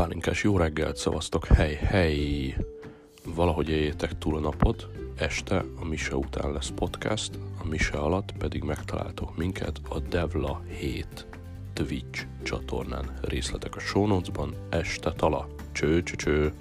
Pálinkás jó reggelt, szavaztok, hely, hely! Valahogy éljétek túl a napot, este a Mise után lesz podcast, a Mise alatt pedig megtaláltok minket a Devla 7 Twitch csatornán. Részletek a show notes-ban, este tala. Cső, cső, cső.